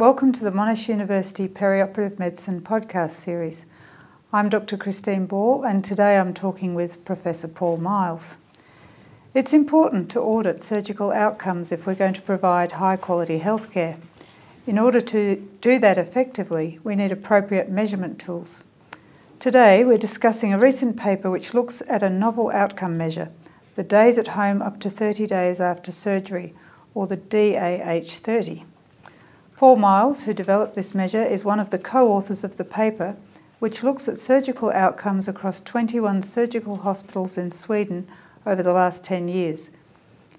Welcome to the Monash University Perioperative Medicine podcast series. I'm Dr. Christine Ball, and today I'm talking with Professor Paul Myles. It's important to audit surgical outcomes if we're going to provide high quality healthcare. In order to do that effectively, we need appropriate measurement tools. Today, we're discussing a recent paper which looks at a novel outcome measure the days at home up to 30 days after surgery, or the DAH30. Paul Myles, who developed this measure, is one of the co authors of the paper, which looks at surgical outcomes across 21 surgical hospitals in Sweden over the last 10 years.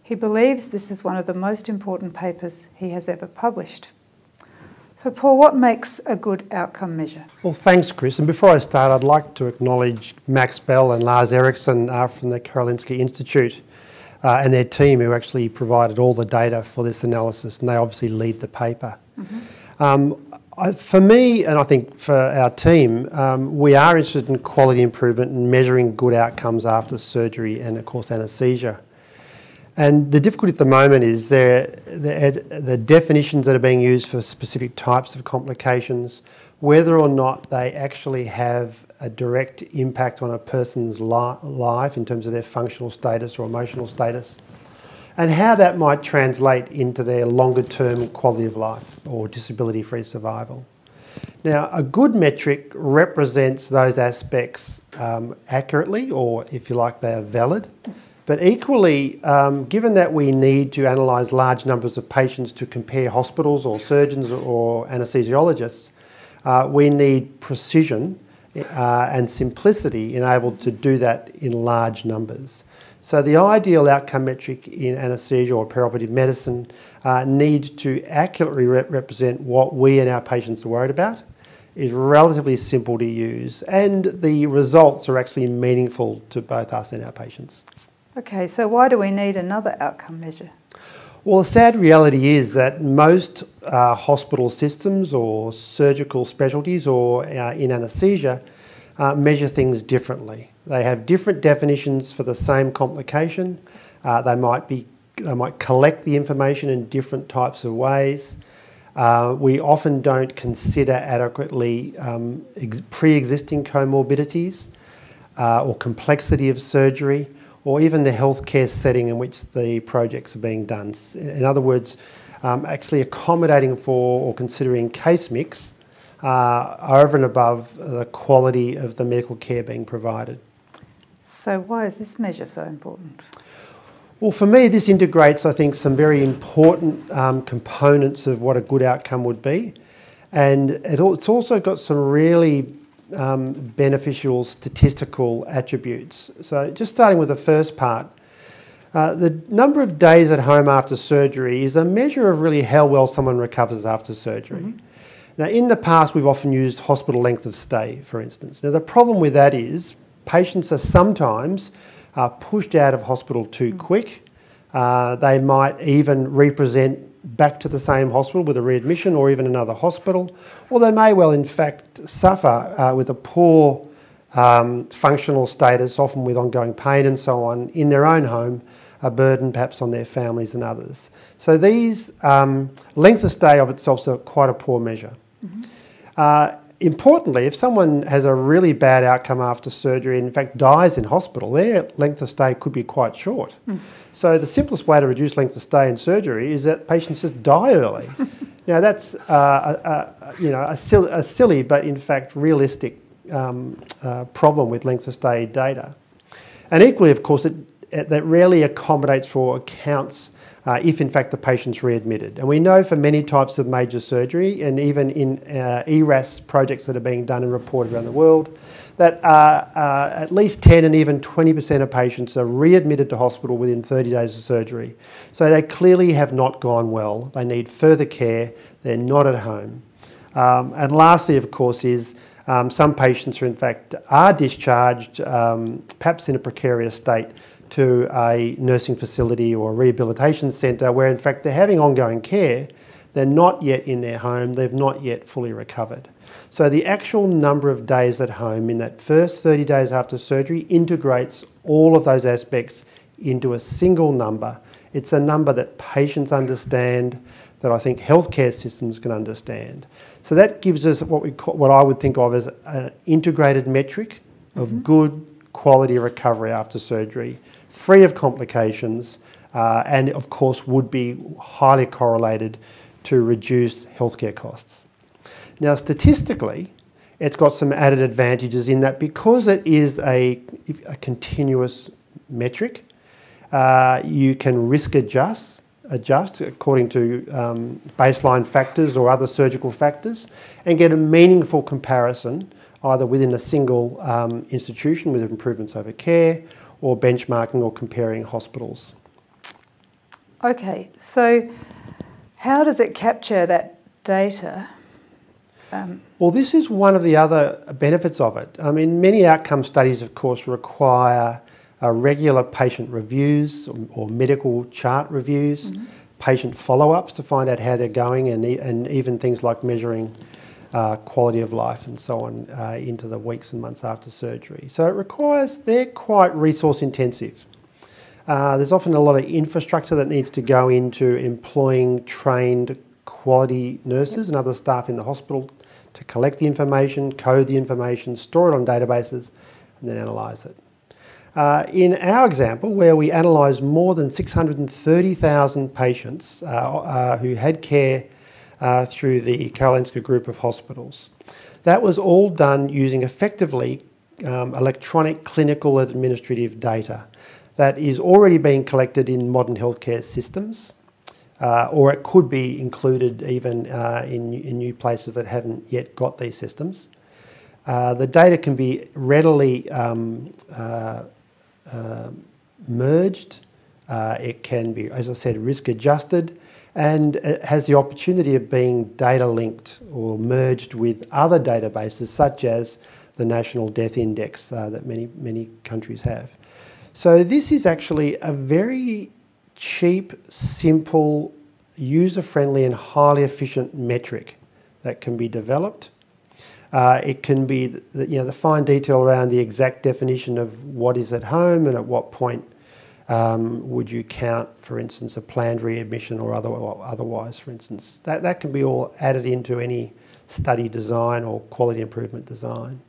He believes this is one of the most important papers he has ever published. So, Paul, what makes a good outcome measure? Well, thanks, Chris. And before I start, I'd like to acknowledge Max Bell and Lars Eriksson uh, from the Karolinska Institute uh, and their team who actually provided all the data for this analysis, and they obviously lead the paper. Mm-hmm. Um, I, for me, and I think for our team, um, we are interested in quality improvement and measuring good outcomes after surgery and, of course, anaesthesia. And the difficulty at the moment is the, the definitions that are being used for specific types of complications, whether or not they actually have a direct impact on a person's li- life in terms of their functional status or emotional status and how that might translate into their longer term quality of life or disability free survival. Now, a good metric represents those aspects um, accurately, or if you like, they are valid. But equally, um, given that we need to analyse large numbers of patients to compare hospitals or surgeons or anaesthesiologists, uh, we need precision uh, and simplicity enabled to do that in large numbers. So the ideal outcome metric in anaesthesia or perioperative medicine uh, needs to accurately rep- represent what we and our patients are worried about, is relatively simple to use, and the results are actually meaningful to both us and our patients. Okay, so why do we need another outcome measure? Well, the sad reality is that most uh, hospital systems or surgical specialties or uh, in anaesthesia uh, measure things differently. They have different definitions for the same complication. Uh, they might be they might collect the information in different types of ways. Uh, we often don't consider adequately um, ex- pre-existing comorbidities uh, or complexity of surgery or even the healthcare setting in which the projects are being done. In other words, um, actually accommodating for or considering case mix uh, over and above the quality of the medical care being provided. So, why is this measure so important? Well, for me, this integrates, I think, some very important um, components of what a good outcome would be. And it, it's also got some really um, beneficial statistical attributes. So, just starting with the first part, uh, the number of days at home after surgery is a measure of really how well someone recovers after surgery. Mm-hmm. Now, in the past, we've often used hospital length of stay, for instance. Now, the problem with that is patients are sometimes uh, pushed out of hospital too quick. Uh, they might even represent back to the same hospital with a readmission or even another hospital, or they may well, in fact, suffer uh, with a poor um, functional status, often with ongoing pain and so on, in their own home, a burden perhaps on their families and others. So these um, length of stay of itself is quite a poor measure. Mm-hmm. Uh, importantly, if someone has a really bad outcome after surgery and in fact dies in hospital, their length of stay could be quite short. Mm. So the simplest way to reduce length of stay in surgery is that patients just die early. now that's uh, a, a, you know a, sil- a, silly but in fact realistic um, uh, problem with length of stay data. And equally, of course, it, it, that rarely accommodates for accounts uh, if in fact the patient's readmitted. And we know for many types of major surgery, and even in uh, ERAS projects that are being done and reported around the world, that uh, uh at least 10 and even 20% of patients are readmitted to hospital within 30 days of surgery. So they clearly have not gone well. They need further care. They're not at home. Um, and lastly, of course, is um, some patients are in fact are discharged, um, perhaps in a precarious state, to a nursing facility or a rehabilitation centre where, in fact, they're having ongoing care. They're not yet in their home, they've not yet fully recovered. So, the actual number of days at home in that first 30 days after surgery integrates all of those aspects into a single number. It's a number that patients understand, that I think healthcare systems can understand. So that gives us what we call, what I would think of as an integrated metric of mm-hmm. good quality recovery after surgery, free of complications, uh, and of course would be highly correlated to reduced healthcare costs. Now, statistically, it's got some added advantages in that because it is a, a continuous metric, uh, you can risk adjust, adjust according to um, baseline factors or other surgical factors and get a meaningful comparison either within a single um, institution with improvements over care or benchmarking or comparing hospitals. Okay, so how does it capture that data? Um, well, this is one of the other benefits of it. I mean, many outcome studies, of course, require uh, regular patient reviews or, or medical chart reviews, mm-hmm. patient follow ups to find out how they're going, and, e- and even things like measuring uh, quality of life and so on uh, into the weeks and months after surgery. So it requires, they're quite resource intensive. Uh, there's often a lot of infrastructure that needs to go into employing trained quality nurses and other staff in the hospital to collect the information, code the information, store it on databases, and then analyse it. Uh, in our example, where we analysed more than 630,000 patients uh, uh, who had care uh, through the Karolinska group of hospitals, that was all done using effectively um, electronic clinical administrative data that is already being collected in modern healthcare systems uh, or it could be included even uh, in, in, new places that haven't yet got these systems. Uh, the data can be readily um, uh, uh, merged. It can be, as I said, risk adjusted, and it has the opportunity of being data linked or merged with other databases, such as the National Death Index that many many countries have. So this is actually a very cheap, simple, user friendly, and highly efficient metric that can be developed. Uh, it can be the, you know, the fine detail around the exact definition of what is at home and at what point um, would you count, for instance, a planned readmission or, other, or otherwise, for instance. That, that can be all added into any study design or quality improvement design.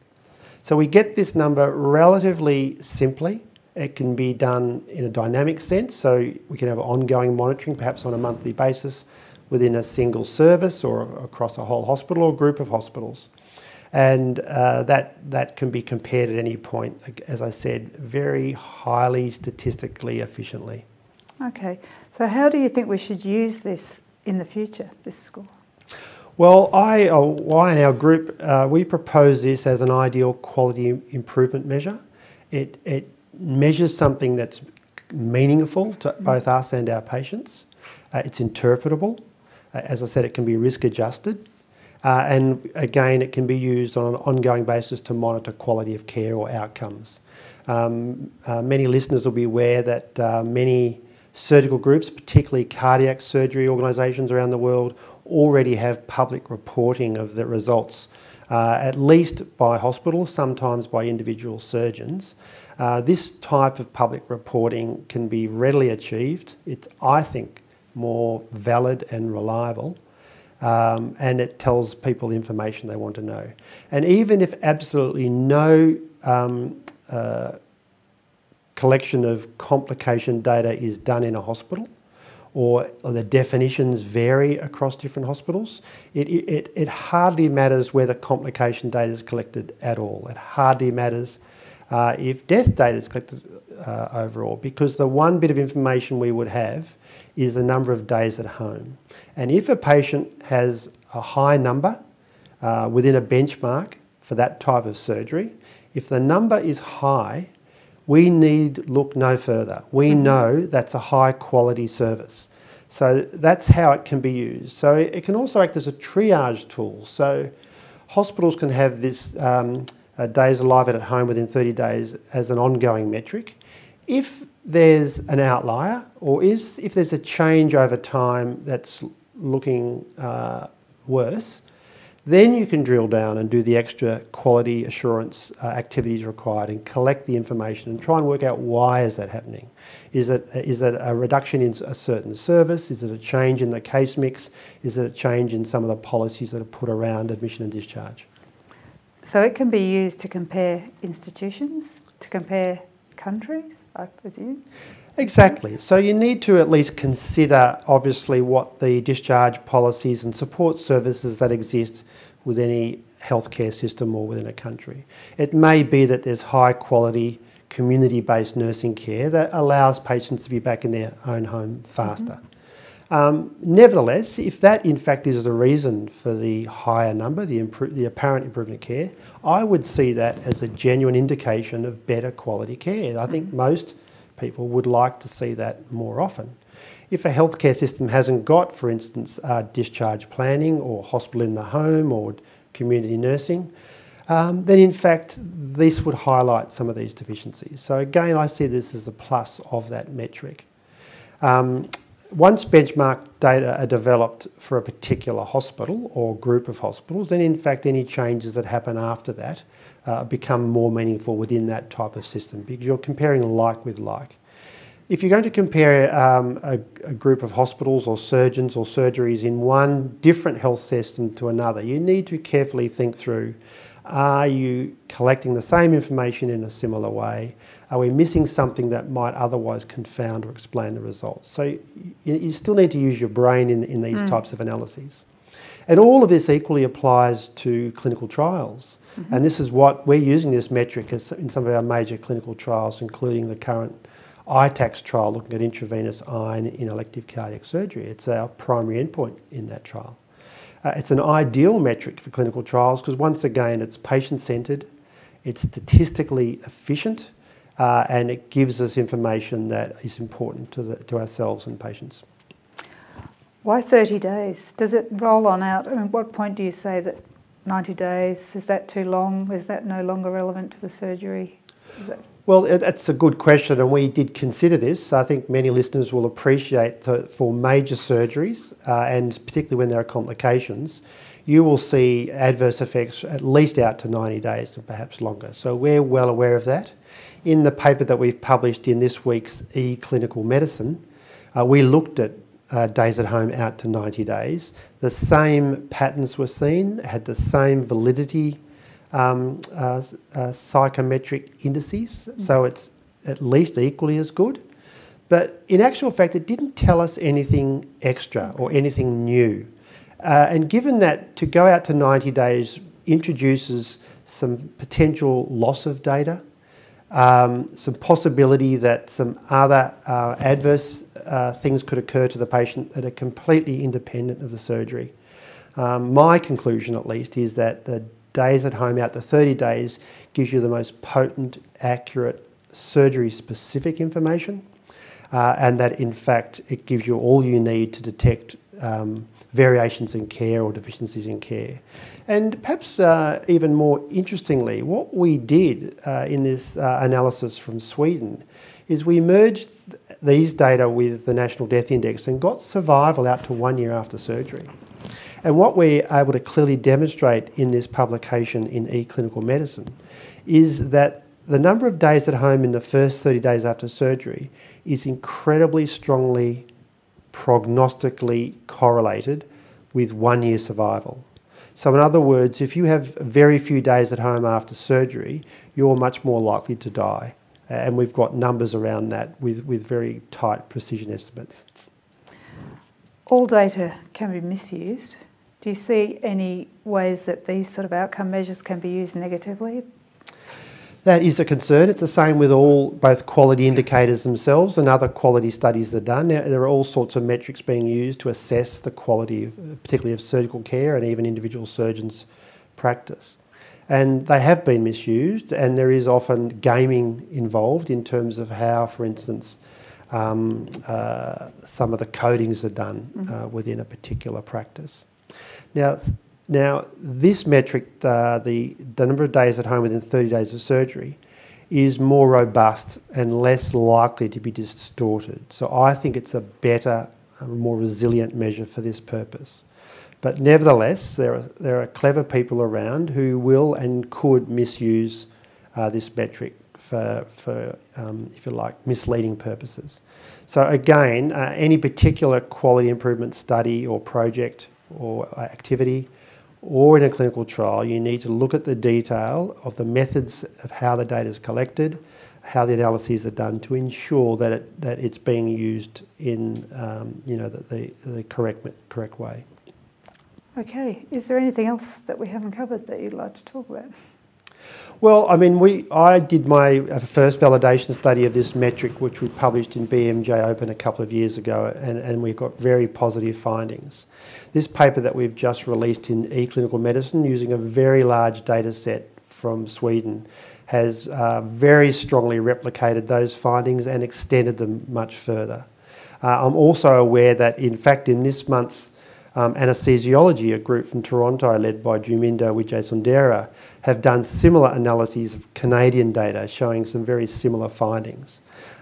So we get this number relatively simply it can be done in a dynamic sense, so we can have ongoing monitoring, perhaps on a monthly basis, within a single service or across a whole hospital or group of hospitals. And uh, that, that can be compared at any point, as I said, very highly statistically efficiently. Okay, so how do you think we should use this in the future, this score? Well, I, uh, I and our group, uh, we propose this as an ideal quality improvement measure. It, it measures something that's meaningful to both us and our patients. Uh, it's interpretable. Uh, as I said, it can be risk adjusted. Uh, and again, it can be used on an ongoing basis to monitor quality of care or outcomes. Um, uh, many listeners will be aware that uh, many surgical groups, particularly cardiac surgery organisations around the world, already have public reporting of the results, uh, at least by hospitals, sometimes by individual surgeons. Uh, this type of public reporting can be readily achieved. It's, I think, more valid and reliable. Um, and it tells people the information they want to know. And even if absolutely no um, uh, collection of complication data is done in a hospital, or, or, the definitions vary across different hospitals, it, it, it hardly matters whether complication data is collected at all. It hardly matters uh, if death data is collected uh, overall, because the one bit of information we would have is the number of days at home. And if a patient has a high number uh, within a benchmark for that type of surgery, if the number is high, we need look no further. We mm-hmm. know that's a high quality service. So that's how it can be used. So it can also act as a triage tool. So hospitals can have this um, uh, days alive at home within 30 days as an ongoing metric. If there's an outlier or is, if there's a change over time that's looking uh, worse, Then you can drill down and do the extra quality assurance uh, activities required and collect the information and try and work out why is that happening. Is it, is it a reduction in a certain service? Is it a change in the case mix? Is it a change in some of the policies that are put around admission and discharge? So it can be used to compare institutions, to compare countries, I presume? Exactly. So you need to at least consider, obviously, what the discharge policies and support services that exist with any healthcare system or within a country. It may be that there's high quality community based nursing care that allows patients to be back in their own home faster. Mm-hmm. Um, nevertheless, if that in fact is the reason for the higher number, the, impro- the apparent improvement care, I would see that as a genuine indication of better quality care. I think most people would like to see that more often. If a healthcare system hasn't got, for instance, uh, discharge planning or hospital in the home or community nursing, um, then in fact this would highlight some of these deficiencies. So again, I see this as a plus of that metric. Um, once benchmark data are developed for a particular hospital or group of hospitals, then in fact any changes that happen after that uh, become more meaningful within that type of system because you're comparing like with like. If you're going to compare um, a, a, group of hospitals or surgeons or surgeries in one different health system to another, you need to carefully think through are you collecting the same information in a similar way? Are we missing something that might otherwise confound or explain the results? So you, you still need to use your brain in, in these mm. types of analyses. And all of this equally applies to clinical trials. Mm-hmm. And this is what we're using this metric in some of our major clinical trials, including the current ITACS trial looking at intravenous iron in elective cardiac surgery. It's our primary endpoint in that trial. Uh, it's an ideal metric for clinical trials because, once again, it's patient centred, it's statistically efficient, uh, and it gives us information that is important to, the, to ourselves and patients. Why 30 days? Does it roll on out? at what point do you say that 90 days, is that too long? Is that no longer relevant to the surgery? Well, that's a good question, and we did consider this. I think many listeners will appreciate that for major surgeries, uh, and particularly when there are complications, you will see adverse effects at least out to 90 days and perhaps longer. So we're well aware of that. In the paper that we've published in this week's e Clinical Medicine, uh, we looked at uh, days at home out to 90 days. The same patterns were seen, had the same validity um, uh, uh, psychometric indices, mm. so it's at least equally as good. But in actual fact, it didn't tell us anything extra or anything new. Uh, and given that to go out to 90 days introduces some potential loss of data, um, some possibility that some other uh, adverse uh, things could occur to the patient that are completely independent of the surgery. Um, my conclusion, at least, is that the days at home out to 30 days gives you the most potent, accurate, surgery specific information, uh, and that in fact it gives you all you need to detect um, variations in care or deficiencies in care. And perhaps uh, even more interestingly, what we did uh, in this uh, analysis from Sweden is we merged these data with the National Death Index and got survival out to one year after surgery. And what we're able to clearly demonstrate in this publication in eClinical Medicine is that the number of days at home in the first 30 days after surgery is incredibly strongly prognostically correlated with one year survival. So, in other words, if you have very few days at home after surgery, you're much more likely to die and we've got numbers around that with, with very tight precision estimates. All data can be misused. Do you see any ways that these sort of outcome measures can be used negatively? That is a concern. It's the same with all both quality indicators themselves and other quality studies that are done. Now, there are all sorts of metrics being used to assess the quality, of, particularly of surgical care and even individual surgeons' practice and they have been misused, and there is often gaming involved in terms of how, for instance, um, uh, some of the codings are done mm-hmm. uh, within a particular practice. Now, now this metric, uh, the, the number of days at home within 30 days of surgery, is more robust and less likely to be distorted. So I think it's a better, more resilient measure for this purpose. But nevertheless, there are, there are clever people around who will and could misuse uh, this metric for, for um, if you like, misleading purposes. So again, uh, any particular quality improvement study or project or activity or in a clinical trial, you need to look at the detail of the methods of how the data is collected, how the analyses are done to ensure that, it, that it's being used in um, you know, the, the, the correct, correct way. Okay, is there anything else that we haven't covered that you'd like to talk about? Well, I mean, we I did my uh, first validation study of this metric, which we published in BMJ Open a couple of years ago, and, and we got very positive findings. This paper that we've just released in eClinical Medicine, using a very large data set from Sweden, has uh, very strongly replicated those findings and extended them much further. Uh, I'm also aware that, in fact, in this month's um, anesthesiology, a group from Toronto led by Duminda Wijeysundera, have done similar analyses of Canadian data showing some very similar findings.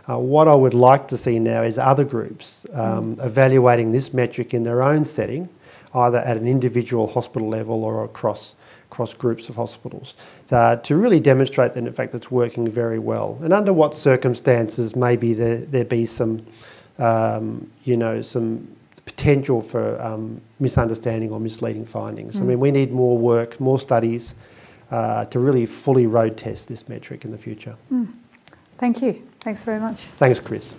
Uh, what I would like to see now is other groups um, mm. evaluating this metric in their own setting, either at an individual hospital level or across, across groups of hospitals, uh, to really demonstrate that in fact it's working very well. And under what circumstances maybe there, there be some, um, you know, some potential for um, misunderstanding or misleading findings. Mm. I mean, we need more work, more studies uh, to really fully road test this metric in the future. Mm. Thank you. Thanks very much. Thanks, Chris.